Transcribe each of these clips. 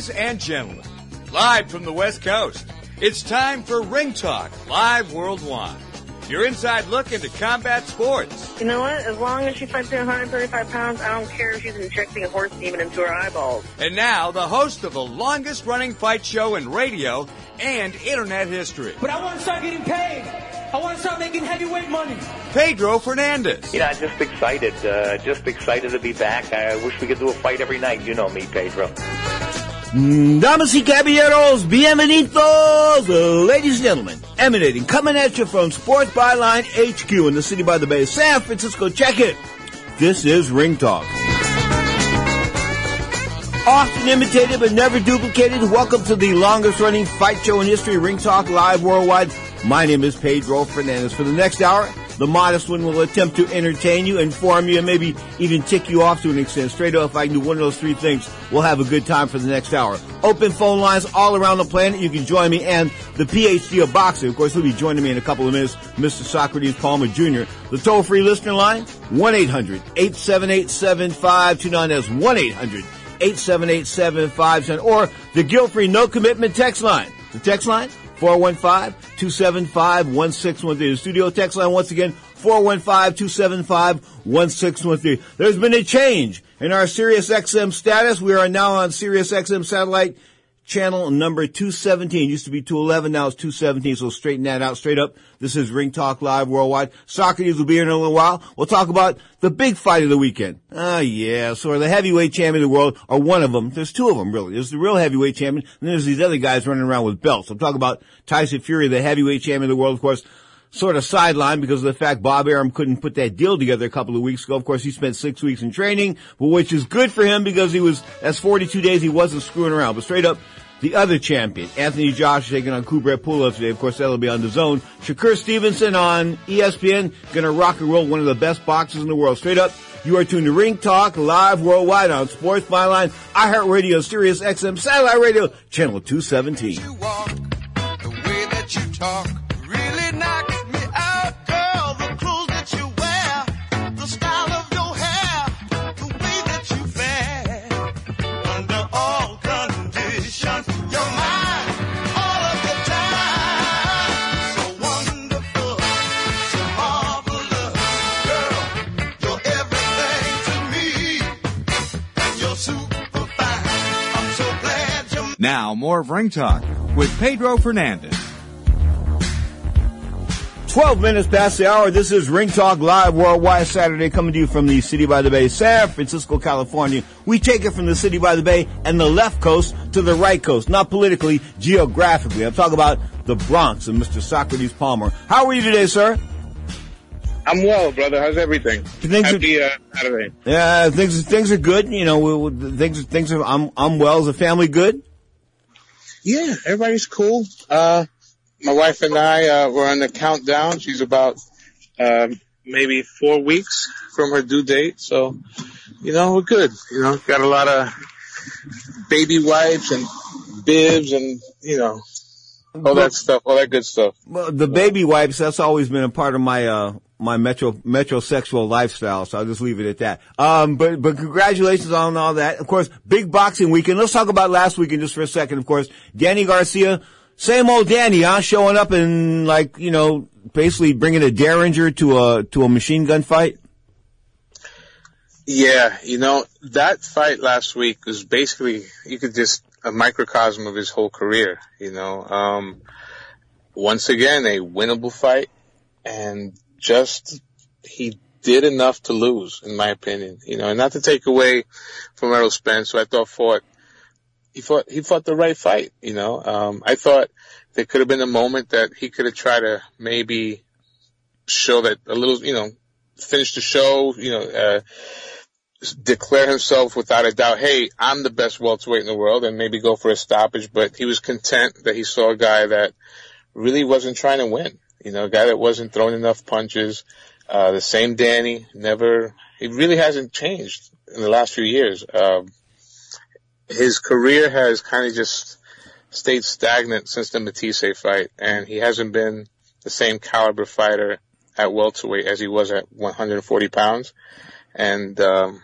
Ladies and gentlemen, live from the West Coast, it's time for Ring Talk Live Worldwide. Your inside look into combat sports. You know what? As long as she fights at 135 pounds, I don't care if she's injecting a horse demon into her eyeballs. And now, the host of the longest running fight show in radio and internet history, But I want to start getting paid. I want to start making heavyweight money. Pedro Fernandez. You know, I'm just excited, uh, just excited to be back. I wish we could do a fight every night. You know me, Pedro. Mm, damas y caballeros, bienvenidos, ladies and gentlemen, emanating, coming at you from Sports Byline HQ in the city by the bay, San Francisco. Check it. This is Ring Talk. Often imitated but never duplicated. Welcome to the longest running fight show in history, Ring Talk Live Worldwide. My name is Pedro Fernandez. For the next hour, the modest one will attempt to entertain you, inform you, and maybe even tick you off to an extent. Straight up, if I can do one of those three things, we'll have a good time for the next hour. Open phone lines all around the planet. You can join me and the PhD of boxing. Of course, he'll be joining me in a couple of minutes, Mr. Socrates Palmer Jr. The toll-free listener line, 1-800-878-7529. That's 1-800- 878-7510 or the guilt-free no commitment text line. The text line 415-275-1613. The studio text line once again 415-275-1613. There's been a change in our Sirius XM status. We are now on Sirius XM satellite channel number 217. Used to be 211, now it's 217, so straighten that out straight up. This is Ring Talk Live Worldwide. Socrates will be here in a little while. We'll talk about the big fight of the weekend. Ah, yeah, so the heavyweight champion of the world, or one of them. There's two of them, really. There's the real heavyweight champion, and there's these other guys running around with belts. I'm talking about Tyson Fury, the heavyweight champion of the world, of course sort of sidelined because of the fact Bob Arum couldn't put that deal together a couple of weeks ago. Of course, he spent six weeks in training, which is good for him because he was, that's 42 days he wasn't screwing around. But straight up, the other champion, Anthony Joshua taking on Kubrat Pulev today. Of course, that'll be on the zone. Shakur Stevenson on ESPN, gonna rock and roll one of the best boxers in the world. Straight up, you are tuned to Ring Talk live worldwide on Sports Byline, iHeartRadio, Sirius XM, Satellite Radio, Channel 217. Now, more of Ring Talk with Pedro Fernandez. 12 minutes past the hour. This is Ring Talk Live Worldwide Saturday coming to you from the City by the Bay, San Francisco, California. We take it from the City by the Bay and the left coast to the right coast, not politically, geographically. I'm talking about the Bronx and Mr. Socrates Palmer. How are you today, sir? I'm well, brother. How's everything? Things are- Happy uh, Saturday. Yeah, things things are good. You know, we, we, things things are. I'm I'm well. Is the family good? Yeah, everybody's cool. Uh, my wife and I uh, were on the countdown. She's about um, maybe four weeks from her due date, so you know we're good. You know, got a lot of baby wipes and bibs and you know all that stuff, all that good stuff. Well, the baby wipes. That's always been a part of my uh my metro metrosexual lifestyle. So I'll just leave it at that. Um, but but congratulations on all that. Of course, big boxing weekend. Let's talk about last weekend just for a second. Of course, Danny Garcia, same old Danny, huh? Showing up and like you know basically bringing a derringer to a to a machine gun fight. Yeah, you know, that fight last week was basically, you could just, a microcosm of his whole career, you know. Um, once again, a winnable fight and just, he did enough to lose, in my opinion, you know, and not to take away from Errol Spence, who I thought fought, he fought, he fought the right fight, you know. Um, I thought there could have been a moment that he could have tried to maybe show that a little, you know, finish the show, you know, uh, declare himself without a doubt, hey, I'm the best welterweight in the world and maybe go for a stoppage, but he was content that he saw a guy that really wasn't trying to win. You know, a guy that wasn't throwing enough punches. Uh, the same Danny, never, he really hasn't changed in the last few years. Um, his career has kind of just stayed stagnant since the Matthysse fight and he hasn't been the same caliber fighter at welterweight as he was at 140 pounds. And, um,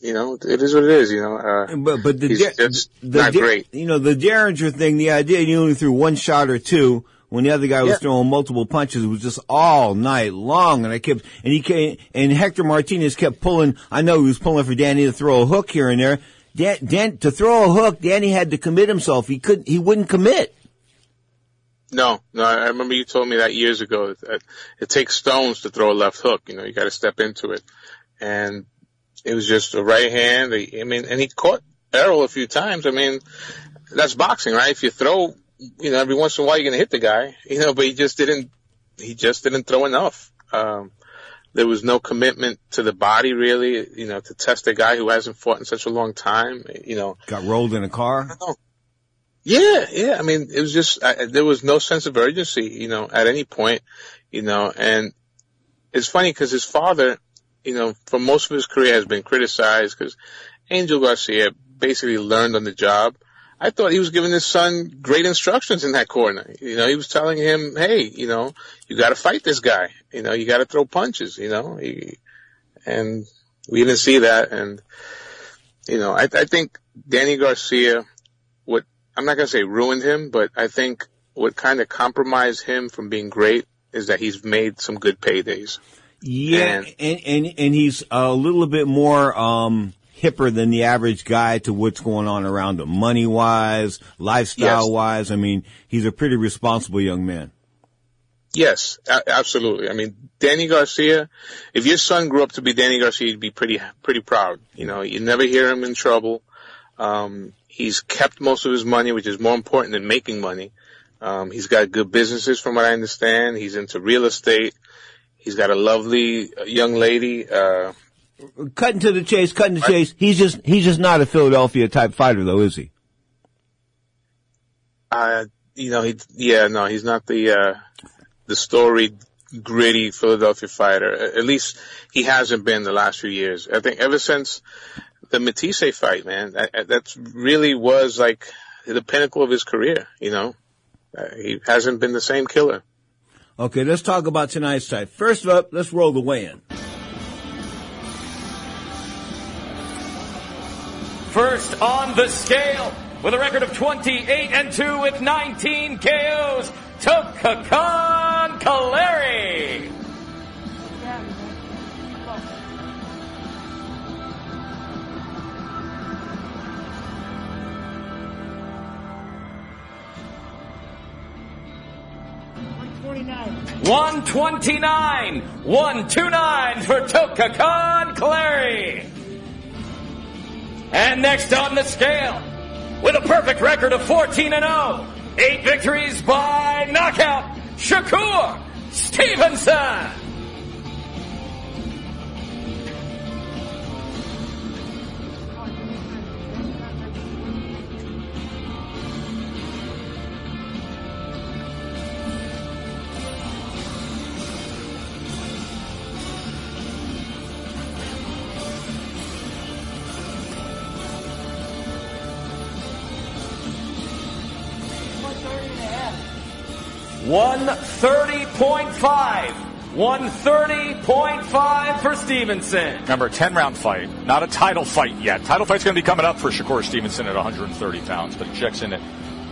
you know, it is what it is. You know, uh, But but the he's just the not great. You know the Derringer thing. The idea he only threw one shot or two when the other guy was Yeah. throwing multiple punches. It was just all night long, and I kept and he came and Hector Martinez kept pulling. I know he was pulling for Danny to throw a hook here and there. Dan, Dan to throw a hook, Danny had to commit himself. He couldn't. He wouldn't commit. No, no, I remember you told me that years ago. That it takes stones to throw a left hook. You know, you got to step into it, and it was just a right hand. I mean, and he caught Errol a few times. I mean, that's boxing, right? If you throw, you know, every once in a while you're gonna hit the guy, you know, but he just didn't. He just didn't throw enough. Um, there was no commitment to the body, really. You know, to test a guy who hasn't fought in such a long time. You know, Got rolled in a car. yeah, yeah. I mean, it was just I, there was no sense of urgency, you know, at any point, you know. And it's funny because his father, you know, for most of his career has been criticized because Angel Garcia basically learned on the job. I thought he was giving his son great instructions in that corner. You know, he was telling him, "Hey, you know, you got to fight this guy. You know, you got to throw punches. You know." He, and we didn't see that. And you know, I, I think Danny Garcia, what I'm not gonna say ruined him, but I think what kind of compromised him from being great is that he's made some good paydays. Yeah, And- and and and he's a little bit more um hipper than the average guy to what's going on around him, money wise, lifestyle Yes. wise. I mean, he's a pretty responsible young man. Yes, a- absolutely. I mean, Danny Garcia, if your son grew up to be Danny Garcia, you'd be pretty, pretty proud. You know, you never hear him in trouble. Um, he's kept most of his money, which is more important than making money. Um, he's got good businesses from what I understand. He's into real estate. He's got a lovely uh, young lady. Uh, Cutting to the chase, cutting to the chase. He's just he's just not a Philadelphia type fighter, though, is he? uh, you know, he, yeah, no, he's not the, uh, the storied, gritty Philadelphia fighter. At least he hasn't been the last few years. I think ever since the Matthysse fight, man, that, that's really was like the pinnacle of his career, you know. Uh, he hasn't been the same killer. Okay, let's talk about tonight's fight. First up, let's roll the weigh-in. First on the scale with a record of 28 and 2 with 19 KOs, Tokakan Kaleri. One twenty nine, one two nine for Tokakan Kaleri. And next on the scale, with a perfect record of 14 and 0, eight victories by knockout, Shakur Stevenson. 130.5 for Stevenson. Remember, 10 round fight, not a title fight yet. Title fight's going to be coming up for Shakur Stevenson at 130 pounds, but he checks in at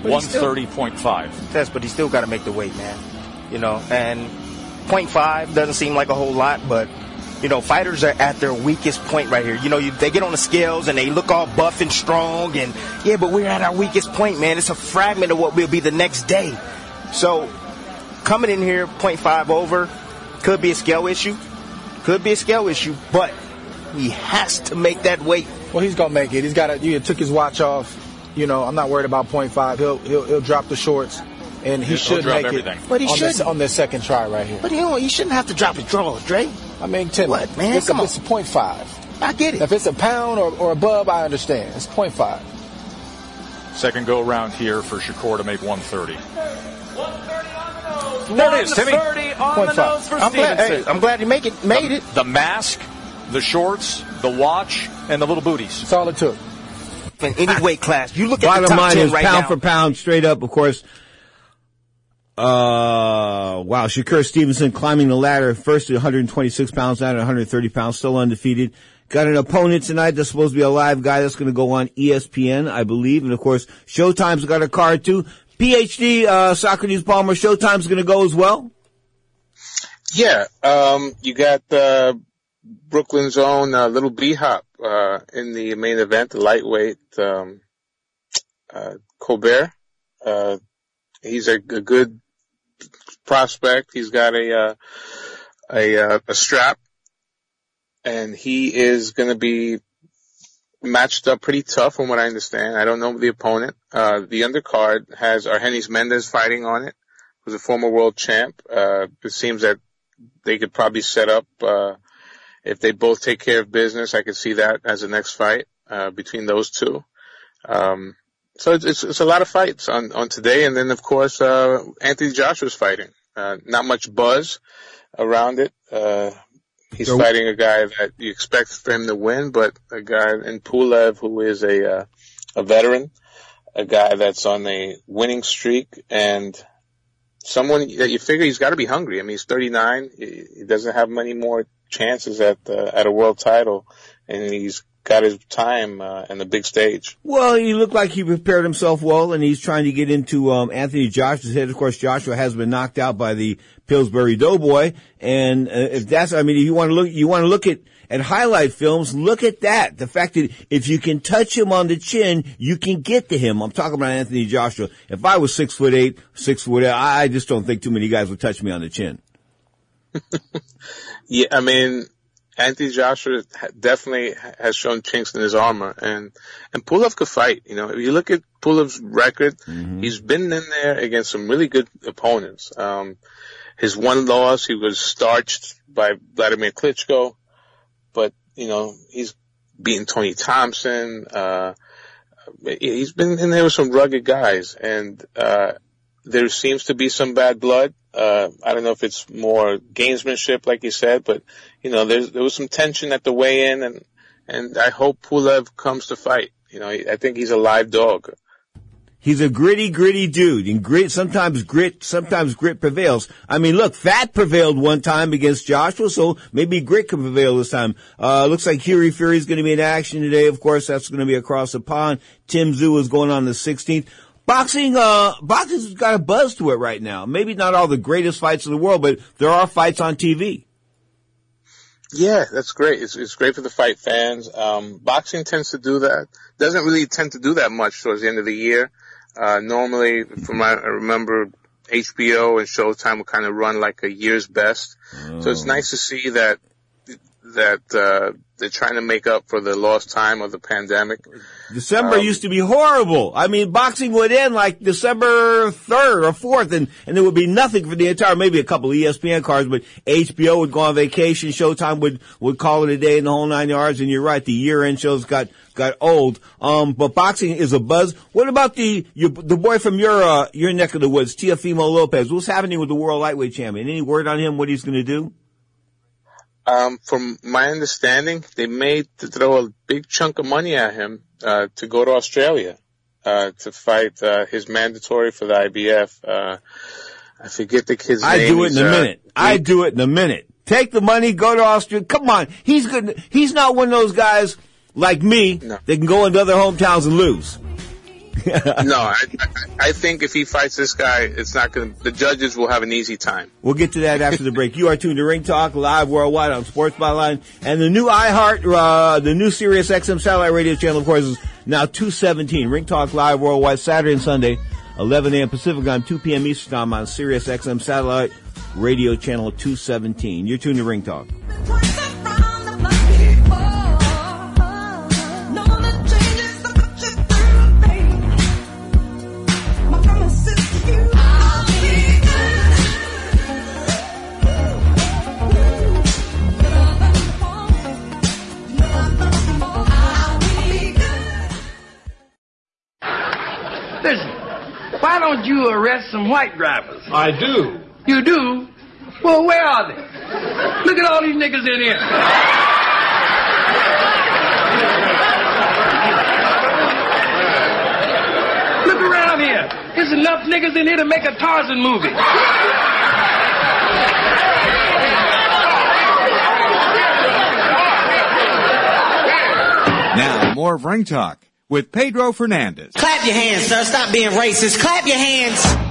130.5. Yes, but he still got to make the weight, man. You know, and 0.5 doesn't seem like a whole lot, but you know, fighters are at their weakest point right here. You know, you, they get on the scales and they look all buff and strong, and yeah, but we're at our weakest point, man. It's a fragment of what will be the next day. So, coming in here, 0.5 over, could be a scale issue, could be a scale issue, but he has to make that weight. Well, he's gonna make it. He's got to. You took his watch off. You know, I'm not worried about point five. He'll he'll, he'll drop the shorts, and he He'll should drop make everything. it. But he on should. this, on this second try right here. But you know, he shouldn't have to drop his drawers, Dre. I mean, Tim, What, man? It's, Come a, on. it's a point five. I get it. If it's a pound or, or above, I understand. It's point five. Second go around here for Shakur to make 130. There it is, Timmy. on the five. nose for I'm glad, Stevenson. hey, I'm glad he make it, made it. The mask, the shorts, the watch, and the little booties. That's all it took. In any weight class, you look at Bottom the top line 10 is right pound now. for pound, straight up, of course. Uh, wow, Shakur Stevenson climbing the ladder, first at 126 pounds, now at 130 pounds, still undefeated. got an opponent tonight that's supposed to be a live guy that's going to go on ESPN, I believe. And of course, Showtime's got a card too. PhD, uh, Socrates Palmer, Showtime's going to go as well. Yeah, um, you got uh, Brooklyn's own uh, little B Hop uh, in the main event, the lightweight um, uh, Colbert. Uh, he's a, a good prospect. He's got a uh, a, a strap, and he is going to be matched up pretty tough, from what I understand. I don't know the opponent. Uh, the undercard has Argenis Mendez fighting on it, who's a former world champ. Uh, it seems that they could probably set up, uh, if they both take care of business, I could see that as the next fight, uh, between those two. Um, so it's, it's, it's a lot of fights on, on today. And then of course, uh, Anthony Joshua's fighting. Uh, not much buzz around it. Uh, he's So- fighting a guy that you expect him to win, but a guy in Pulev who is a, uh, a veteran, a guy that's on a winning streak and someone that you figure he's got to be hungry. I mean, he's 39. He, he doesn't have many more chances at, uh, at a world title and he's got his time, uh, in the big stage. Well, he looked like he prepared himself well, and he's trying to get into um, Anthony Joshua's head. Of course, Joshua has been knocked out by the Pillsbury Doughboy, and uh, if that's, I mean, if you want to look, you want to look at at highlight films. Look at that. The fact that if you can touch him on the chin, you can get to him. I'm talking about Anthony Joshua. If I was six foot eight, six foot, eight, I I just don't think too many guys would touch me on the chin. Yeah, I mean, Anthony Joshua definitely has shown chinks in his armor, and and Pulev could fight. You know, if you look at Pulev's record, he's been in there against some really good opponents. Um, his one loss, he was starched by Vladimir Klitschko, but you know he's beaten Tony Thompson. Uh, he's been in there with some rugged guys, and uh, there seems to be some bad blood. Uh, I don't know if it's more gamesmanship, like you said, but you know, there's, there was some tension at the weigh-in, and and I hope Pulev comes to fight. You know, I think he's a live dog. He's a gritty, gritty dude, and grit. Sometimes grit, sometimes grit prevails. I mean, look, fat prevailed one time against Joshua, so maybe grit can prevail this time. Uh, looks like Hughie Fury is going to be in action today. Of course, that's going to be across the pond. Tim Tszyu is going on the 16th. Boxing, uh, boxing's got a buzz to it right now. Maybe not all the greatest fights in the world, but there are fights on TV. Yeah, that's great. It's, it's great for the fight fans. Um, boxing tends to do that. Doesn't really tend to do that much towards the end of the year. Uh, normally, from what I remember, HBO and Showtime will kind of run like a year's best. So it's nice to see that that uh, they're trying to make up for the lost time of the pandemic. December Um, used to be horrible. I mean, boxing would end like December 3rd or 4th and, and there would be nothing for the entire, maybe a couple of ESPN cards, but HBO would go on vacation, Showtime would, would call it a day in the whole nine yards, and you're right, the year-end shows got, got old. Um, but boxing is a buzz. What about the, your, the boy from your, uh, your neck of the woods, Teofimo Lopez? What's happening with the world lightweight champion? Any word on him, what he's gonna do? Um, from my understanding, they made to throw a big chunk of money at him uh, to go to Australia uh, to fight uh, his mandatory for the IBF. Uh, I forget the kid's I name. do it in a uh, minute. I do it in a minute. Take the money, go to Austria. Come on. He's good. He's not one of those guys like me that can go into other hometowns and lose. No, I, I, I think if he fights this guy, it's not going to, the judges will have an easy time. We'll get to that after the break. You are tuned to Ring Talk live worldwide on Sports Byline and the new iHeart, uh, the new Sirius XM satellite radio channel, of course, is now 217. Ring Talk live worldwide Saturday and Sunday, 11 a.m. Pacific time, 2 p.m. Eastern time on Sirius XM satellite radio channel 217. You're tuned to Ring Talk. You arrest some white drivers? I do. You do? Well, where are they? Look at all these niggas in here. Look around here. There's enough niggas in here to make a Tarzan movie. Now, more of Ring Talk with Pedro Fernandez. Clap your hands, sir. Stop being racist. Clap your hands.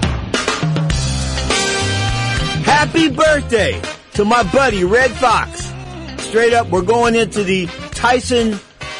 Happy birthday to my buddy Redd Foxx. Straight up, we're going into the Tyson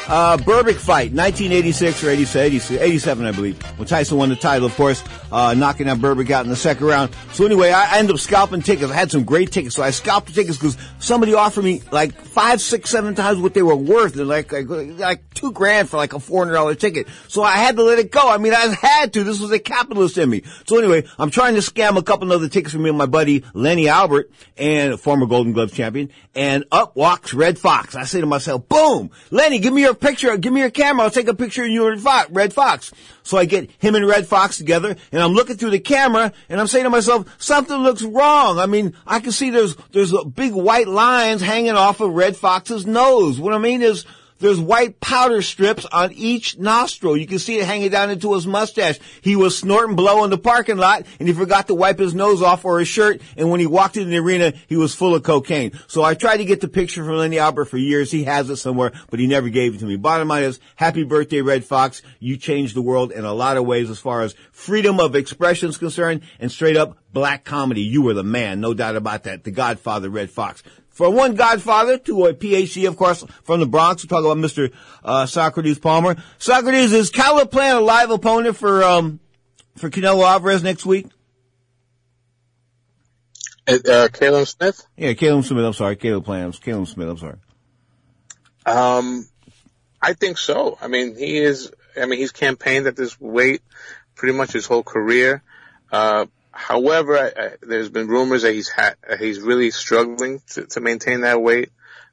uh, Berbick fight, 1986 or 86, 87, I believe, when Tyson won the title, of course, uh, knocking out Berbick out in the second round. So anyway, I, I ended up scalping tickets. I had some great tickets, so I scalped the tickets because somebody offered me like five, six, seven times what they were worth, and like like, like two grand for like a four hundred dollar ticket. So I had to let it go. I mean, I had to. This was a capitalist in me. So anyway, I'm trying to scam a couple other tickets for me and my buddy Lenny Albert, and former Golden Glove champion. And up walks Redd Foxx. I say to myself, "Boom, Lenny, give me your picture. Give me your camera. I'll take a picture of you and Redd Foxx." So I get him and Redd Foxx together, and I'm looking through the camera, and I'm saying to myself, something looks wrong. I mean, I can see there's there's big white lines hanging off of Redd Foxx's nose. What I mean is there's white powder strips on each nostril. You can see it hanging down into his mustache. He was snorting blow in the parking lot and he forgot to wipe his nose off or his shirt. And when he walked into the arena, he was full of cocaine. So I tried to get the picture from Lenny Albert for years. He has it somewhere, but he never gave it to me. Bottom line is, happy birthday, Redd Foxx. You changed the world in a lot of ways as far as freedom of expression is concerned and straight up black comedy. You were the man. No doubt about that. The Godfather, Redd Foxx. From one Godfather to a PhD, of course, from the Bronx. We'll talk about Mr. Uh, Socrates Palmer. Socrates, is Caleb Plant a live opponent for, um, for Canelo Alvarez next week? Uh, Caleb Smith? Yeah, Caleb Smith. I'm sorry. Caleb Plant. Caleb Smith. I'm sorry. Um, I think so. I mean, he is, I mean, he's campaigned at this weight pretty much his whole career. Uh, however, I, I, there's been rumors that he's ha- he's really struggling to, to maintain that weight.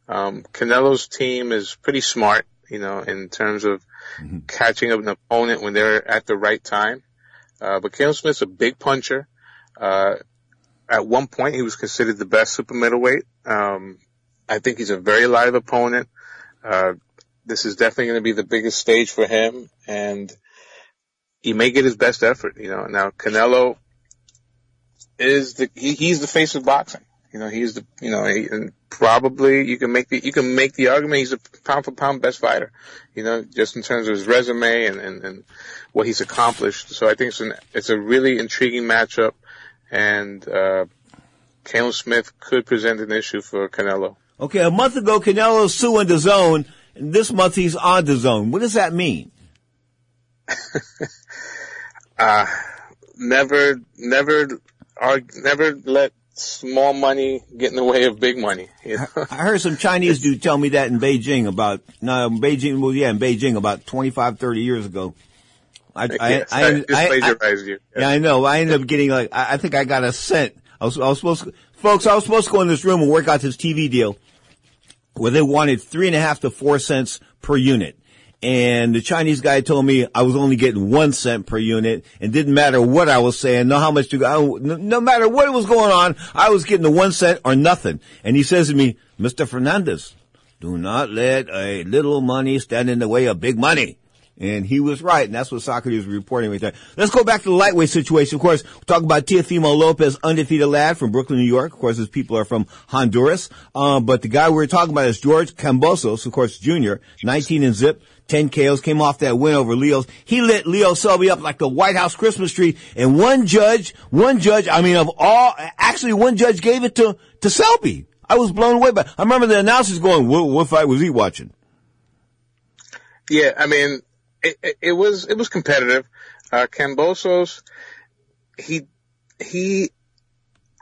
Um, Canelo's team is pretty smart, you know, in terms of mm-hmm. catching up an opponent when they're at the right time. Uh, but Caleb Smith's a big puncher. Uh, at one point he was considered the best super middleweight. Um, I think he's a very live opponent. Uh, this is definitely going to be the biggest stage for him and he may get his best effort, you know. Now Canelo is the he, he's the face of boxing. You know, he's the you know, he, and probably you can make the you can make the argument he's a pound for pound best fighter. You know, just in terms of his resume and and, and what he's accomplished. So I think it's an it's a really intriguing matchup, and uh, Caleb Smith could present an issue for Canelo. Okay, a month ago Canelo suing the zone, and this month he's on the zone. What does that mean? uh, never, never, uh, never let small money get in the way of big money. You know? I heard some Chinese dude tell me that in Beijing about, no, Beijing, well, yeah, in Beijing about 25, 30 years ago. I, yes, I, I, I, I, you. Yeah, I know. I ended up getting like, I, think I got a cent. I was, I was supposed to, folks, I was supposed to go in this room and work out this TV deal where they wanted three and a half to four cents per unit and the Chinese guy told me I was only getting one cent per unit and didn't matter what I was saying, no how much to go, no matter what was going on, I was getting the one cent or nothing. And he says to me, Mr. Fernandez, do not let a little money stand in the way of big money. And he was right, and that's what Socrates was reporting right there. Let's go back to the lightweight situation. Of course, we're talking about Teofimo Lopez, undefeated lad from Brooklyn, New York. Of course, his people are from Honduras. Um, but the guy we are talking about is George Kambosos, of course, Jr., 19 and zip. 10 KOs, came off that win over Leo's. He lit Leo Selby up like the White House Christmas tree. And one judge, one judge, I mean, of all, actually one judge gave it to, to Selby. I was blown away by, I remember the announcers going, what, what fight was he watching? Yeah, I mean, it, it, it was, it was competitive. Uh, Kambosos, he, he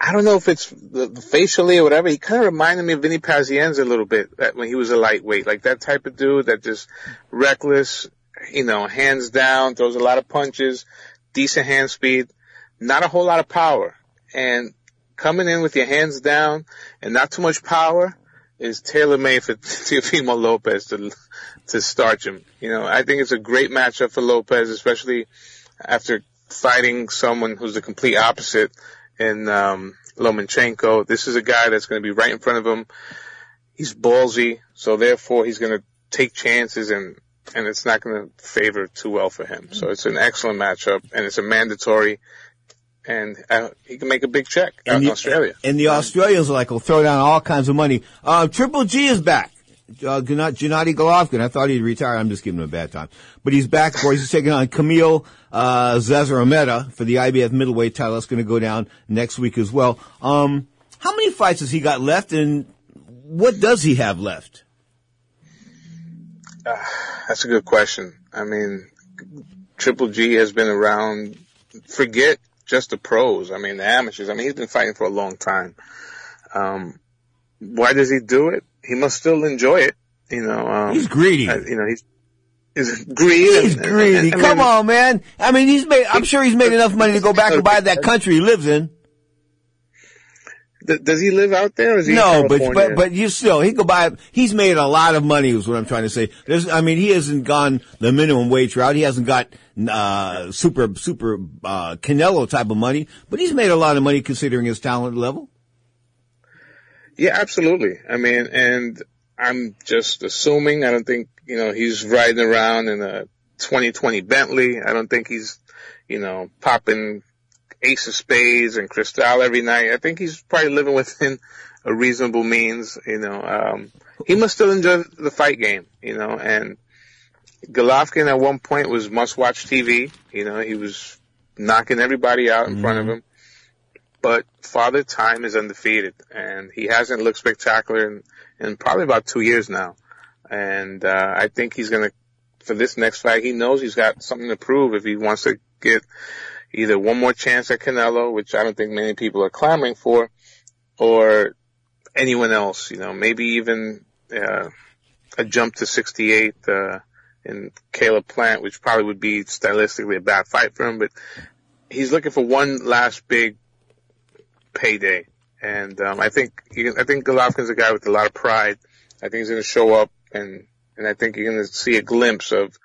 I don't know if it's the, facially or whatever. He kind of reminded me of Vinny Pazienza a little bit when he was a lightweight, like that type of dude that just reckless, you know, hands down, throws a lot of punches, decent hand speed, not a whole lot of power. And coming in with your hands down and not too much power is tailor made for Teofimo Lopez to to starch him. You know, I think it's a great matchup for Lopez, especially after fighting someone who's the complete opposite in um, Lomachenko. This is a guy that's going to be right in front of him. He's ballsy, so therefore he's going to take chances and and it's not going to favor too well for him. So it's an excellent matchup, and it's a mandatory, and uh, he can make a big check out in Australia. And the Australians are like will throw down all kinds of money. Uh, Triple G is back. Uh, Gennady Golovkin. I thought he'd retire. I'm just giving him a bad time. But he's back for, he's taking on Kamil, uh, Szeremeta for the IBF middleweight title. That's going to go down next week as well. Um, how many fights has he got left and what does he have left? Uh, that's a good question. I mean, Triple G has been around. Forget just the pros. I mean, the amateurs. I mean, he's been fighting for a long time. Um, why does he do it? He must still enjoy it. You know, um, He's greedy. uh, you know, he's, he's greedy. He's and- greedy. and- I Come mean, on, man. I mean, he's made, I'm sure he's made enough money to go back and buy that country he lives in. th- Does he live out there? Is he No, but, but, but you still, he could buy, he's made a lot of money is what I'm trying to say. There's, I mean, he hasn't gone the minimum wage route. He hasn't got, uh, super, super, uh, Canelo type of money, but he's made a lot of money considering his talent level. Yeah, absolutely. I mean, and I'm just assuming. I don't think you know he's riding around in a 2020 Bentley. I don't think he's, you know, popping Ace of Spades and Cristal every night. I think he's probably living within a reasonable means. You know, um, he must still enjoy the fight game. You know, and Golovkin at one point was must-watch TV. You know, he was knocking everybody out in front of him but Father Time is undefeated, and he hasn't looked spectacular in, in probably about two years now. And uh, I think he's gonna, for this next fight, he knows he's got something to prove if he wants to get either one more chance at Canelo, which I don't think many people are clamoring for, or anyone else. You know, maybe even uh, a jump to 68 uh, in Caleb Plant, which probably would be stylistically a bad fight for him, but he's looking for one last big payday. And um, I think he, I think Golovkin's a guy with a lot of pride. I think he's going to show up, and and I think you're going to see a glimpse of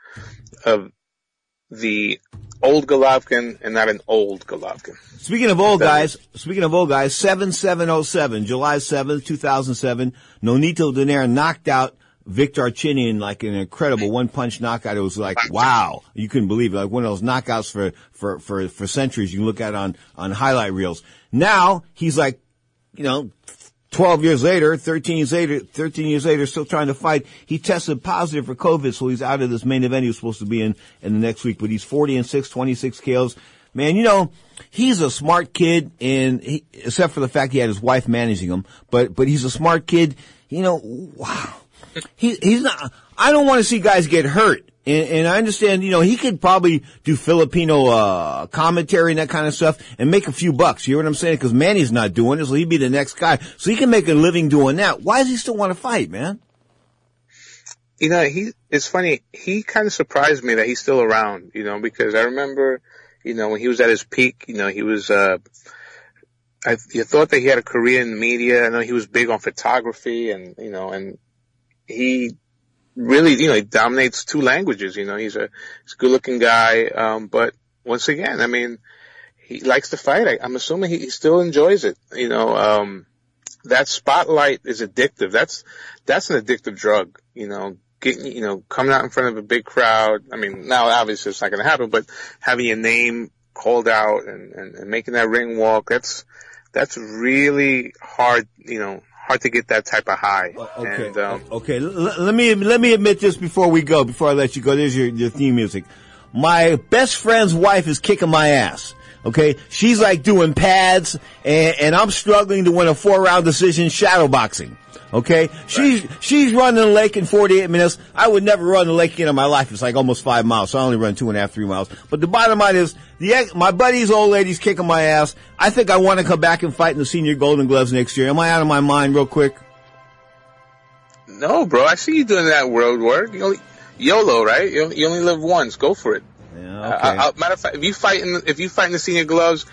of the old Golovkin and not an old Golovkin. Speaking of old guys, speaking of old guys, 7707, July 7th, 2007, Nonito Donaire knocked out Vic Darchinyan like an incredible one punch knockout. It was like, wow. You couldn't believe it. Like one of those knockouts for, for, for, for centuries you can look at on, on highlight reels. Now he's like, you know, 12 years later, 13 years later, 13 years later, still trying to fight. He tested positive for COVID, so he's out of this main event he was supposed to be in, in the next week, but he's 40 and 6, 26 KOs. Man, you know, he's a smart kid and he, except for the fact he had his wife managing him, but, but he's a smart kid. You know, wow. He, he's not, I don't want to see guys get hurt. And, and I understand, you know, he could probably do Filipino, uh, commentary and that kind of stuff and make a few bucks. You know what I'm saying? Cause Manny's not doing it, so he'd be the next guy. So he can make a living doing that. Why does he still want to fight, man? You know, he it's funny. He kind of surprised me that he's still around. You know, because I remember, you know, when he was at his peak, you know, he was. uh I you thought that he had a career in the media. I know he was big on photography, and you know, and he really, you know, he dominates two languages. You know, he's a he's a good looking guy. Um, but once again, I mean, he likes to fight. I, I'm assuming he, he still enjoys it. You know, um, that spotlight is addictive. That's that's an addictive drug. You know, getting you know coming out in front of a big crowd. I mean, now obviously it's not going to happen, but having your name called out and, and, and making that ring walk. That's that's really hard. You know, hard to get that type of high. Okay. And, um, okay. L- let me let me admit this before we go. Before I let you go, there's your, your theme music. My best friend's wife is kicking my ass. Okay, she's like doing pads, and, and I'm struggling to win a four round decision shadow boxing. Okay, she's she's running the lake in 48 minutes. I would never run the lake again in my life. It's like almost five miles, so I only run two and a half, three miles. But the bottom line is, the my buddy's old lady's kicking my ass. I think I want to come back and fight in the senior Golden Gloves next year. Am I out of my mind, real quick? no, bro, I see you doing that road work. You only, YOLO, right? You only, you only live once. Go for it. Yeah, Uh, I, I, matter of fact, if you fight in if you fight in the senior gloves,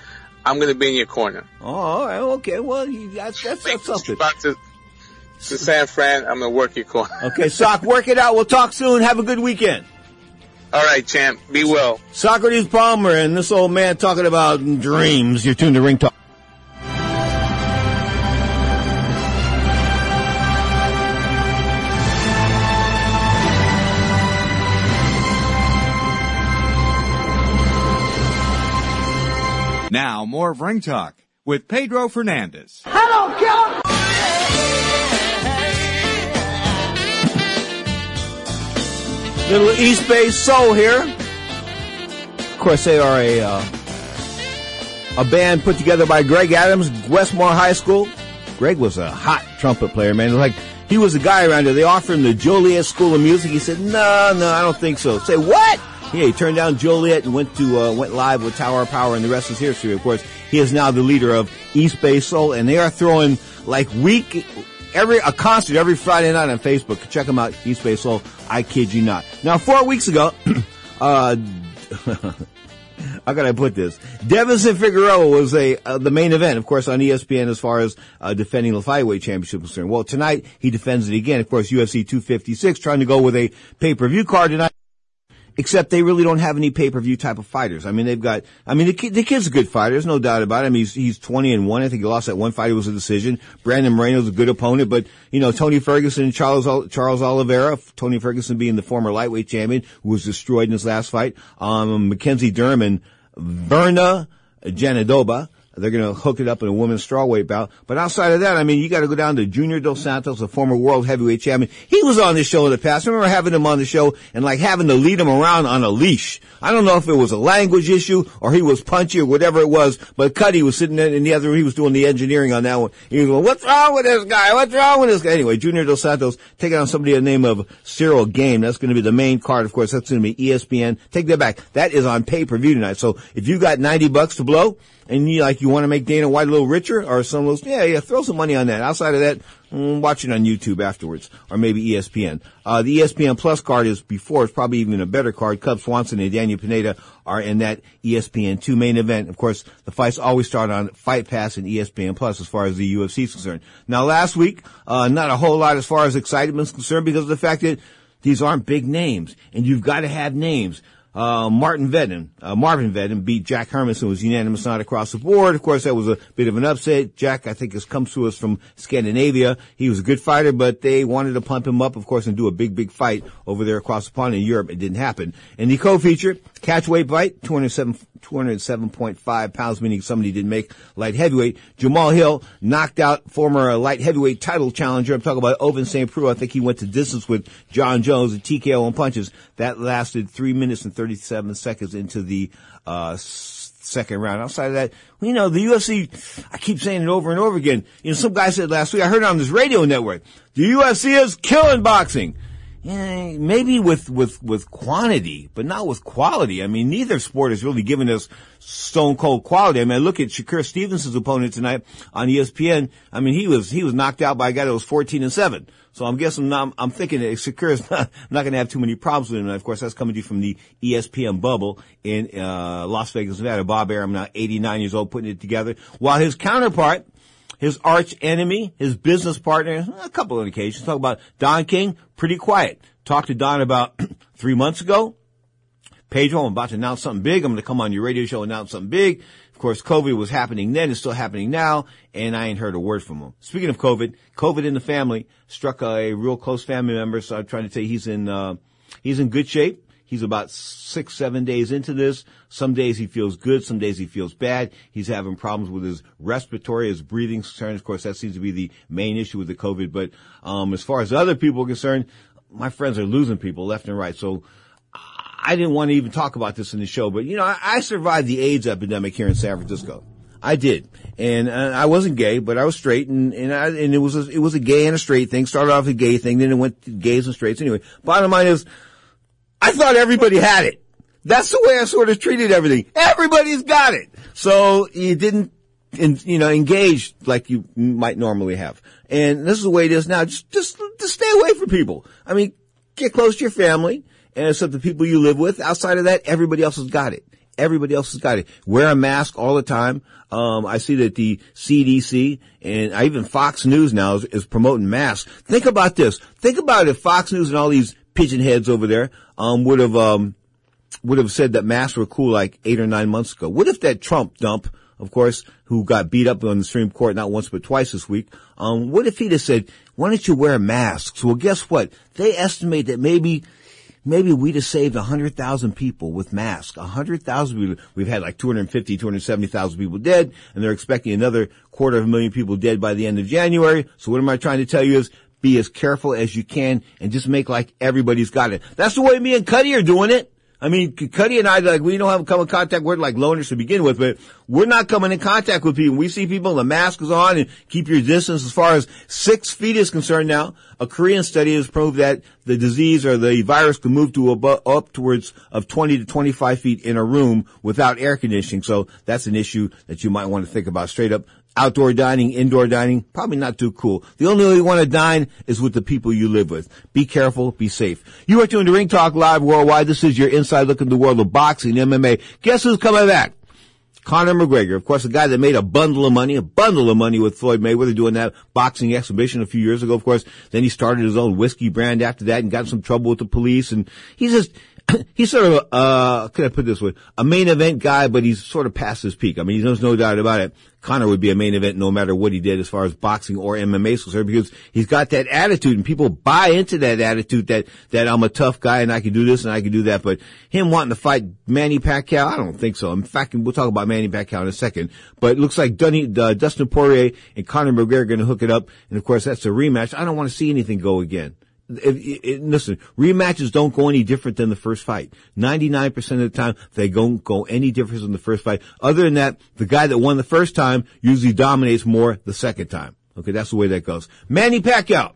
I'm going to be in your corner. Oh, all right, okay. Well, you, that's that's, that's something. Back to, to San Fran, I'm going to work your corner. Okay, Sock, work it out. We'll talk soon. Have a good weekend. All right, champ. Be well. Socrates Palmer and this old man talking about dreams. You're tuned to Ring Talk. Now, more of Ring Talk with Pedro Fernandez. Hello, killer! Little East Bay Soul here. Of course, they are a uh, a band put together by Greg Adams, Westmore High School. Greg was a hot trumpet player, man. Like he was a guy around here. They offered him the Joliet School of Music. He said, "No, no, I don't think so." Say what? Yeah, he turned down Joliet and went to uh, went live with Tower of Power, and the rest is history. Of course, he is now the leader of East Bay Soul, and they are throwing like week every a concert every Friday night on Facebook. Check them out, East Bay Soul. I kid you not. Now, four weeks ago, uh, how can I put this? Deiveson Figueroa was a uh, the main event, of course, on ESPN as far as uh, defending the flyweight championship concerned. Well, tonight he defends it again. Of course, UFC 256, trying to go with a pay per view card tonight. Except they really don't have any pay-per-view type of fighters. I mean, they've got, I mean, the, the kid's a good fighter. There's no doubt about it. I mean, he's, he's 20 and 1. I think he lost that one fight. It was a decision. Brandon Moreno's a good opponent, but, you know, Tony Ferguson and Charles, Charles Oliveira, Tony Ferguson being the former lightweight champion who was destroyed in his last fight. Um, Mackenzie Dern and Virna Jandiroba. They're going to hook it up in a women's strawweight bout. But outside of that, I mean, you got to go down to Junior Dos Santos, a former world heavyweight champion. He was on this show in the past. I remember having him on the show and like having to lead him around on a leash. I don't know if it was a language issue or he was punchy or whatever it was, but Cuddy was sitting in the other room. He was doing the engineering on that one. He was going, what's wrong with this guy? What's wrong with this guy? Anyway, Junior Dos Santos taking on somebody by the name of Ciryl Gane. That's going to be the main card. Of course, that's going to be ESPN. Take that back. That is on pay-per-view tonight. So if you got 90 bucks to blow, and you like you want to make Dana White a little richer or some of those, yeah, yeah, throw some money on that. Outside of that, mm, watch it on YouTube afterwards or maybe ESPN. Uh, the ESPN Plus card is before, it's probably even a better card. Cub Swanson and Daniel Pineda are in that ESPN 2 main event. Of course, the fights always start on Fight Pass and ESPN Plus as far as the UFC is concerned. Now last week, uh, not a whole lot as far as excitement is concerned because of the fact that these aren't big names and you've got to have names. Uh, Martin Vedden, uh, Marvin Vedden beat Jack Hermansson. was unanimous not across the board. Of course, that was a bit of an upset. Jack, I think, has come to us from Scandinavia. He was a good fighter, but they wanted to pump him up, of course, and do a big, big fight over there across the pond in Europe. It didn't happen. And the co-feature, catch weight fight, 207, 207.5 pounds, meaning somebody didn't make light heavyweight. Jamal Hill knocked out former light heavyweight title challenger. I'm talking about Ovince St. Preux. I think he went to distance with Jon Jones and TKO and punches. That lasted three minutes and 37 seconds into the, uh, second round. Outside of that, you know, the UFC, I keep saying it over and over again. You know, some guy said last week, I heard it on this radio network, the UFC is killing boxing. Yeah, maybe with, with, with quantity, but not with quality. I mean, neither sport has really given us stone cold quality. I mean, look at Shakur Stevenson's opponent tonight on ESPN. I mean, he was, he was knocked out by a guy that was 14 and 7. So I'm guessing, I'm, I'm thinking that Shakur is not, not going to have too many problems with him. And of course, that's coming to you from the ESPN bubble in, uh, Las Vegas, Nevada. Bob Arum, now 89 years old, putting it together. While his counterpart, his arch enemy, his business partner, a couple of occasions. Talk about Don King, pretty quiet. Talked to Don about three months ago. Pedro, I'm about to announce something big. I'm going to come on your radio show and announce something big. Of course, COVID was happening then. It's still happening now. And I ain't heard a word from him. Speaking of COVID, COVID in the family struck a real close family member. So I'm trying to say he's in, uh, he's in good shape. He's about six, seven days into this. Some days he feels good. Some days he feels bad. He's having problems with his respiratory, his breathing concerns. Of course, that seems to be the main issue with the COVID. But, um, as far as other people are concerned, my friends are losing people left and right. So I didn't want to even talk about this in the show, but you know, I, I survived the AIDS epidemic here in San Francisco. I did, and I wasn't gay, but I was straight, and and, I, and it was a, it was a gay and a straight thing. Started off a gay thing, then it went to gays and straights. Anyway, bottom line is, I thought everybody had it. That's the way I sort of treated everything. Everybody's got it, so you didn't, you know, engage like you might normally have. And this is the way it is now. Just just just stay away from people. I mean, get close to your family and so the people you live with. Outside of that, everybody else has got it. Everybody else has got it. Wear a mask all the time. Um, I see that the CDC and even Fox News now is, is promoting masks. Think about this. Think about if Fox News and all these pigeon heads over there um, would have um, would have said that masks were cool like eight or nine months ago. What if that Trump dump, of course, who got beat up on the Supreme Court not once but twice this week, um, what if he'd have said, "Why don't you wear masks?" Well, guess what? They estimate that maybe maybe we'd have saved 100,000 people with masks. 100,000 people. We've had like 250, 270,000 people dead, and they're expecting another quarter of a million people dead by the end of January. So what am I trying to tell you is be as careful as you can and just make like everybody's got it. That's the way me and Cuddy are doing it. I mean, Cuddy and I, like, we don't have come in contact with like loners to begin with, but we're not coming in contact with people. We see people, the mask is on and keep your distance as far as six feet is concerned now. A Korean study has proved that the disease or the virus can move to above, upwards of 20 to 25 feet in a room without air conditioning. So that's an issue that you might want to think about straight up. Outdoor dining, indoor dining, probably not too cool. The only way you want to dine is with the people you live with. Be careful, be safe. You are tuned to Ring Talk Live Worldwide. This is your inside look into the world of boxing, MMA. Guess who's coming back? Conor McGregor, of course, the guy that made a bundle of money, a bundle of money with Floyd Mayweather doing that boxing exhibition a few years ago, of course. Then he started his own whiskey brand after that and got some trouble with the police. And he's just, he's sort of, uh, could I put this way, a main event guy, but he's sort of past his peak. I mean, there's no doubt about it. Conor would be a main event no matter what he did as far as boxing or MMA is concerned because he's got that attitude and people buy into that attitude that, that I'm a tough guy and I can do this and I can do that. But him wanting to fight Manny Pacquiao, I don't think so. In fact, we'll talk about Manny Pacquiao in a second, but it looks like Dunny, uh, Dustin Poirier and Conor McGregor are going to hook it up. And of course, that's a rematch. I don't want to see anything go again if, if, listen, rematches don't go any different than the first fight. 99% of the time, they don't go any different than the first fight. Other than that, the guy that won the first time usually dominates more the second time. Okay, that's the way that goes. Manny Pacquiao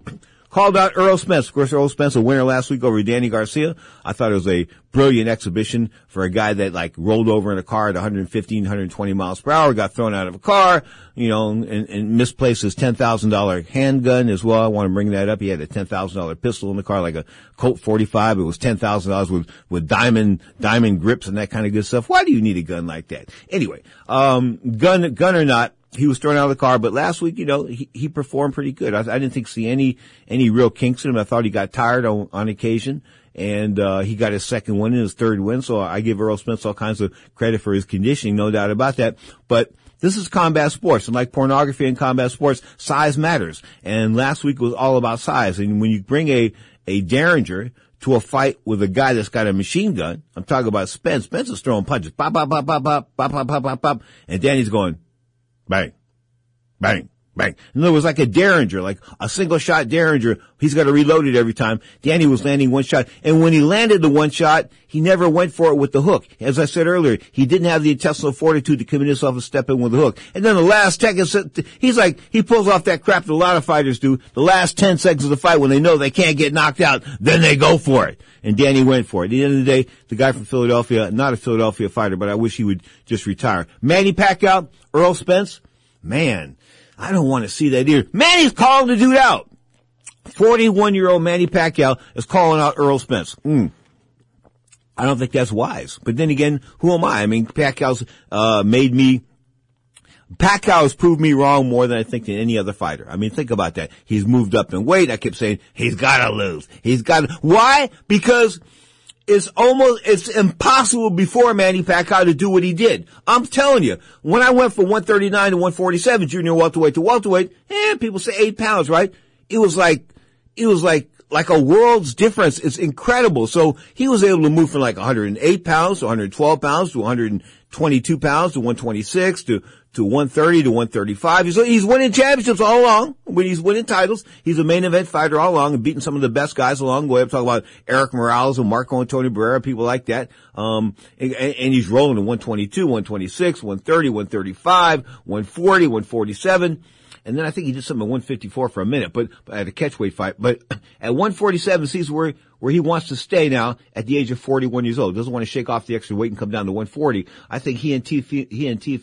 called out Errol Spence. Of course, Errol Spence, a winner last week over Danny Garcia. I thought it was a brilliant exhibition for a guy that like rolled over in a car at 115, 120 miles per hour, got thrown out of a car, you know, and, and misplaced his $10,000 handgun as well. I want to bring that up. He had a $10,000 pistol in the car, like a Colt 45. It was $10,000 with, with diamond, diamond grips and that kind of good stuff. Why do you need a gun like that? Anyway, um, gun, gun or not, he was thrown out of the car, but last week, you know, he, he performed pretty good. I, I didn't think see any, any real kinks in him. I thought he got tired on, on occasion and, uh, he got his second win and his third win. So I give Errol Spence all kinds of credit for his conditioning, no doubt about that. But this is combat sports and like pornography and combat sports, size matters. And last week was all about size. And when you bring a, a Derringer to a fight with a guy that's got a machine gun, I'm talking about Spence. Spence is throwing punches, pop, pop, pop, pop, pop, pop, pop, pop, pop, pop, and Danny's going, bang, bang, bang. And it was like a Derringer, like a single shot Derringer. He's got to reload it every time. Danny was landing one shot. And when he landed the one shot, he never went for it with the hook. As I said earlier, he didn't have the intestinal fortitude to commit himself and step in with the hook. And then the last second, he's like, he pulls off that crap that a lot of fighters do. The last 10 seconds of the fight when they know they can't get knocked out, then they go for it. And Danny went for it. At the end of the day, the guy from Philadelphia, not a Philadelphia fighter, but I wish he would just retire. Manny Pacquiao, Errol Spence, Man, I don't want to see that either. Manny's calling the dude out. 41 year old Manny Pacquiao is calling out Errol Spence. Mm. I don't think that's wise. But then again, who am I? I mean, Pacquiao's, uh, made me, Pacquiao's proved me wrong more than I think than any other fighter. I mean, think about that. He's moved up in weight. I kept saying, he's gotta lose. He's gotta, why? Because it's almost, it's impossible before Manny Pacquiao to do what he did. I'm telling you, when I went from 139 to 147, junior welterweight to welterweight, eh, people say eight pounds, right? It was like, it was like, like a world's difference. It's incredible. So he was able to move from like 108 pounds to 112 pounds to 122 pounds to 126 to to 130 to 135. He's, he's winning championships all along. When he's winning titles, he's a main event fighter all along and beating some of the best guys along the way. I'm talking about Erik Morales and Marco Antonio Barrera, people like that. Um, and, and he's rolling to 122, 126, 130, 135, 140, 147. And then I think he did something at 154 for a minute, but, but at a catchweight fight. But at 147, sees where where he wants to stay now at the age of 41 years old. Doesn't want to shake off the extra weight and come down to 140. I think he and T, he and T,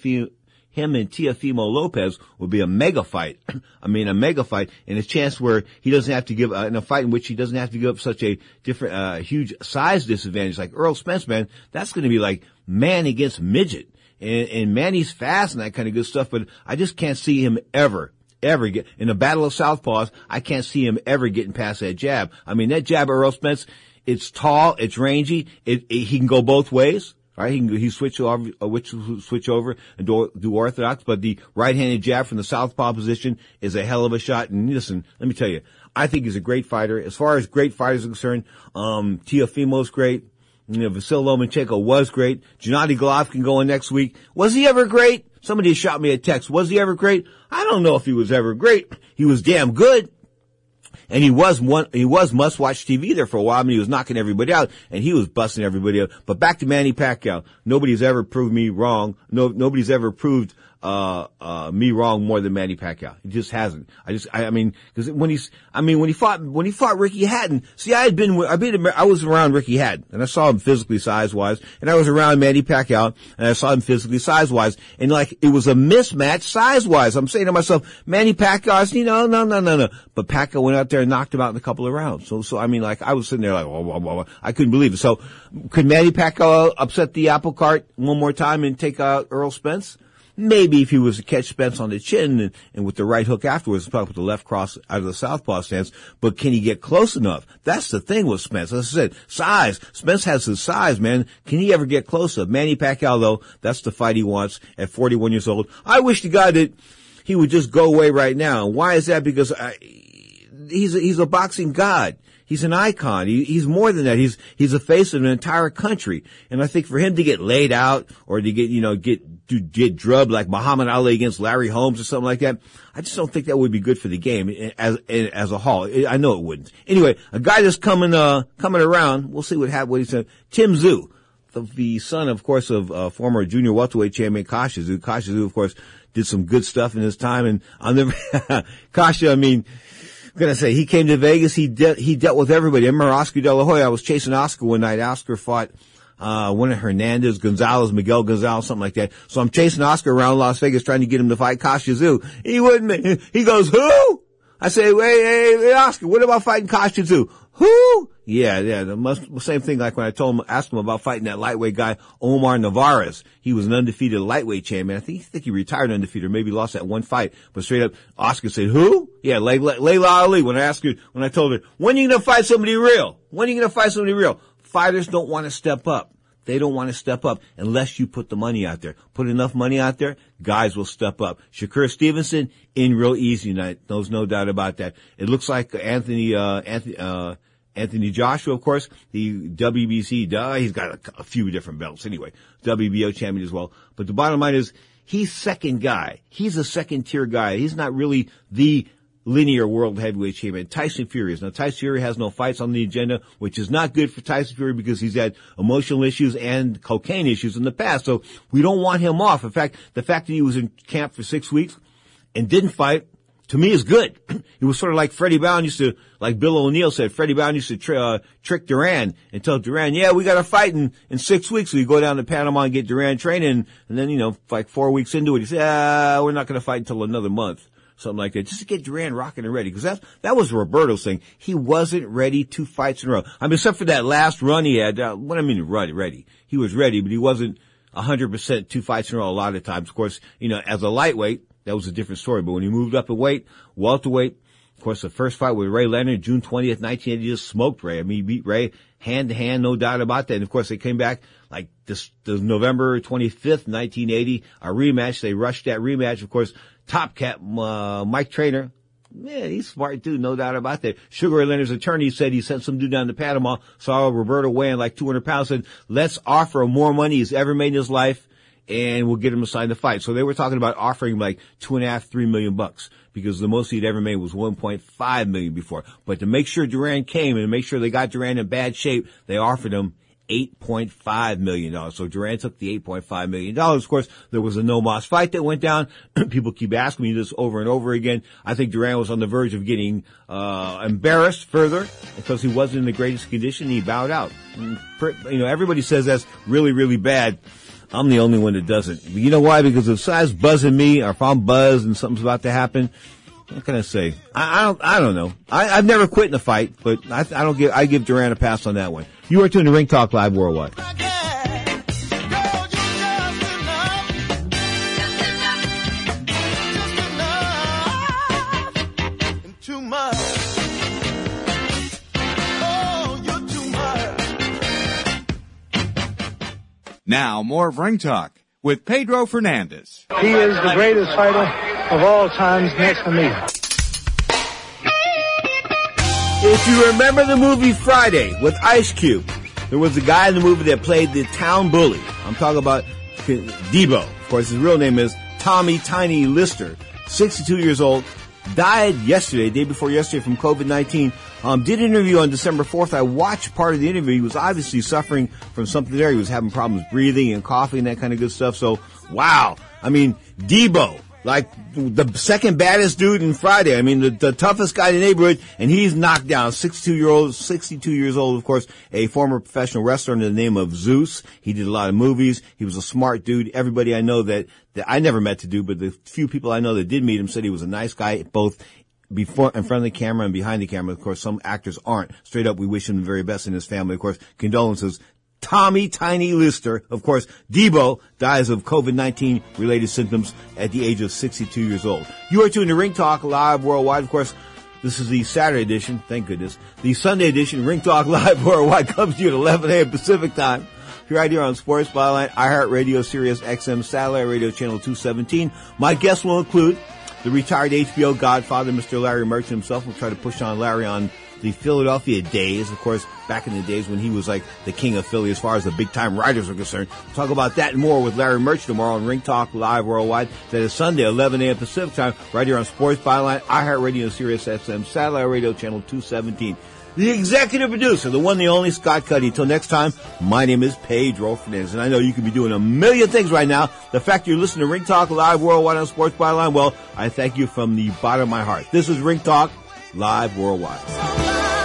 him and Teofimo Lopez would be a mega fight. I mean, a mega fight and a chance where he doesn't have to give, uh, in a fight in which he doesn't have to give up such a different, uh, huge size disadvantage like Errol Spence, man. That's going to be like man against midget. And, and Manny's fast and that kind of good stuff, but I just can't see him ever ever get in a battle of southpaws. I can't see him ever getting past that jab. I mean, that jab, Errol Spence, it's tall, it's rangy, it, it, he can go both ways. Right, he he switch over, uh, which switch over and do, do orthodox, but the right-handed jab from the southpaw position is a hell of a shot. And listen, let me tell you, I think he's a great fighter. As far as great fighters are concerned, um, Teofimo's great. You know, Vasil Lomachenko was great. Gennady Golovkin going next week. Was he ever great? Somebody shot me a text. Was he ever great? I don't know if he was ever great. He was damn good. And he was one, he was must watch TV there for a while. I mean, he was knocking everybody out and he was busting everybody up. But back to Manny Pacquiao. Nobody's ever proved me wrong. No, nobody's ever proved, uh, uh, me wrong more than Manny Pacquiao. He just hasn't. I just, I, I mean, cause when he's, I mean, when he fought, when he fought Ricky Hatton, see, I had been, I've been, I was around Ricky Hatton and I saw him physically size wise and I was around Manny Pacquiao and I saw him physically size wise and like, it was a mismatch size wise. I'm saying to myself, Manny Pacquiao, you know, no, no, no, no. But Pacquiao went out there and knocked him out in a couple of rounds. So, so, I mean, like, I was sitting there like, whoa, whoa, whoa. I couldn't believe it. So, could Manny Pacquiao upset the apple cart one more time and take out Errol Spence? Maybe if he was to catch Spence on the chin and, and with the right hook afterwards, probably with the left cross out of the southpaw stance. But can he get close enough? That's the thing with Spence. As I said, size. Spence has his size, man. Can he ever get close enough? Manny Pacquiao, though, that's the fight he wants at 41 years old. I wish to God that he would just go away right now. Why is that? Because I, he's a, he's a boxing god. He's an icon. He, he's more than that. He's he's the face of an entire country. And I think for him to get laid out or to get you know get to get drubbed like Muhammad Ali against Larry Holmes or something like that, I just don't think that would be good for the game as as a whole. I know it wouldn't. Anyway, a guy that's coming uh coming around. We'll see what happens. What he said. Tim Tszyu, the, the son, of course, of uh, former junior welterweight champion Kostya Tszyu. Kostya Tszyu, of course, did some good stuff in his time. And I'll never Kostya. I mean. I'm gonna say he came to Vegas. He de- he dealt with everybody. I remember Oscar De La Hoya. I was chasing Oscar one night. Oscar fought uh one of Hernandez, Gonzalez, Miguel Gonzalez, something like that. So I'm chasing Oscar around Las Vegas trying to get him to fight Kostya Tszyu. He wouldn't. He goes, who? I say, wait, hey, hey, Oscar, what about fighting Kostya Tszyu? Who? Yeah, yeah, the must, same thing like when I told him, asked him about fighting that lightweight guy, Omar Navarez. He was an undefeated lightweight champion. I think, I think he retired undefeated, or maybe lost that one fight. But straight up, Oscar said, who? Yeah, Layla, Laila Ali. When I asked her, when I told her, when are you gonna fight somebody real? When are you gonna fight somebody real? Fighters don't want to step up. They don't want to step up unless you put the money out there. Put enough money out there, guys will step up. Shakur Stevenson in real easy tonight. There's no doubt about that. It looks like Anthony, uh, Anthony, uh, Anthony Joshua, of course, the WBC, uh, he's got a, a few different belts anyway. WBO champion as well. But the bottom line is, he's second guy. He's a second tier guy. He's not really the linear world heavyweight champion. Tyson Fury is. Now Tyson Fury has no fights on the agenda, which is not good for Tyson Fury because he's had emotional issues and cocaine issues in the past. So we don't want him off. In fact, the fact that he was in camp for six weeks and didn't fight, to me is good. it was sort of like Freddie Brown used to, like Bill O'Neill said, Freddie Brown used to uh, trick Duran and tell Duran, yeah, we got a fight in, in six weeks. You go down to Panama and get Duran training. And then, you know, like four weeks into it, he said, ah, we're not going to fight until another month. Something like that, just to get Duran rocking and ready. Because that that was Roberto's thing. He wasn't ready two fights in a row. I mean, except for that last run he had. Uh, what I mean, run ready. He was ready, but he wasn't hundred percent two fights in a row. A lot of times, of course, you know, as a lightweight, that was a different story. But when he moved up in weight, welterweight, of course, the first fight with Ray Leonard, June 20th, 1980, he just smoked Ray. I mean, he beat Ray hand to hand, no doubt about that. And of course, they came back like this, this November 25th, 1980, a rematch. They rushed that rematch. Of course, Top Cat, uh, Mike Trainer, Man, he's smart dude, no doubt about that. Sugar Ray Leonard's attorney said he sent some dude down to Panama, saw Roberto weighing like 200 pounds, said, let's offer him more money he's ever made in his life, and we'll get him to sign the fight. So they were talking about offering like two and a half, three million bucks, because the most he'd ever made was 1.5 million before. But to make sure Duran came and make sure they got Duran in bad shape, they offered him $8.5 million. So Duran took the $8.5 million. Of course, there was a no Mas fight that went down. People keep asking me this over and over again. I think Duran was on the verge of getting, uh, embarrassed further because he wasn't in the greatest condition. He bowed out. And, you know, everybody says that's really, really bad. I'm the only one that doesn't. You know why? Because if size buzzing me or if I'm buzzed and something's about to happen, what can I say? I, I don't. I don't know. I, I've never quit in a fight, but I, I don't give. I give Duran a pass on that one. You are tuned to Ring Talk Live Worldwide. Too much. Oh, you're too much. Now, more of Ring Talk with Pedro Fernandez. He is the greatest fighter of all times next to me. If you remember the movie Friday with Ice Cube, there was a guy in the movie that played the town bully. I'm talking about Debo. Of course, his real name is Tommy Tiny Lister. 62 years old, died yesterday, day before yesterday from COVID-19. Um, did an interview on December 4th. I watched part of the interview. He was obviously suffering from something there. He was having problems breathing and coughing and that kind of good stuff. So, wow. I mean, Debo, like the second baddest dude in Friday. I mean, the, the toughest guy in the neighborhood, and he's knocked down. 62 year old, 62 years old, of course, a former professional wrestler under the name of Zeus. He did a lot of movies. He was a smart dude. Everybody I know that, that I never met to do, but the few people I know that did meet him said he was a nice guy, both before in front of the camera and behind the camera. Of course, some actors aren't. Straight up, we wish him the very best in his family. Of course, condolences. Tommy Tiny Lister, of course, Debo dies of COVID-19 related symptoms at the age of 62 years old. You are tuned to Ring Talk live worldwide. Of course, this is the Saturday edition. Thank goodness. The Sunday edition, Ring Talk live worldwide comes to you at 11 a.m. Pacific time. Here right here on Sports Byline, iHeartRadio, Sirius XM, Satellite Radio Channel 217. My guests will include the retired HBO godfather, Mr. Larry Merchant himself. We'll try to push on Larry on the Philadelphia days. Of course, back in the days when he was like the king of Philly as far as the big time writers are concerned. We'll talk about that and more with Larry Merchant tomorrow on Ring Talk Live Worldwide. That is Sunday, 11 a.m. Pacific time, right here on Sports Byline, iHeartRadio, Sirius XM, Satellite Radio Channel 217. The executive producer, the one, the only Scott Cuddy. Until next time, my name is Pedro Fernandez, and I know you could be doing a million things right now. The fact you're listening to Ring Talk Live Worldwide on Sports Byline, well, I thank you from the bottom of my heart. This is Ring Talk live worldwide.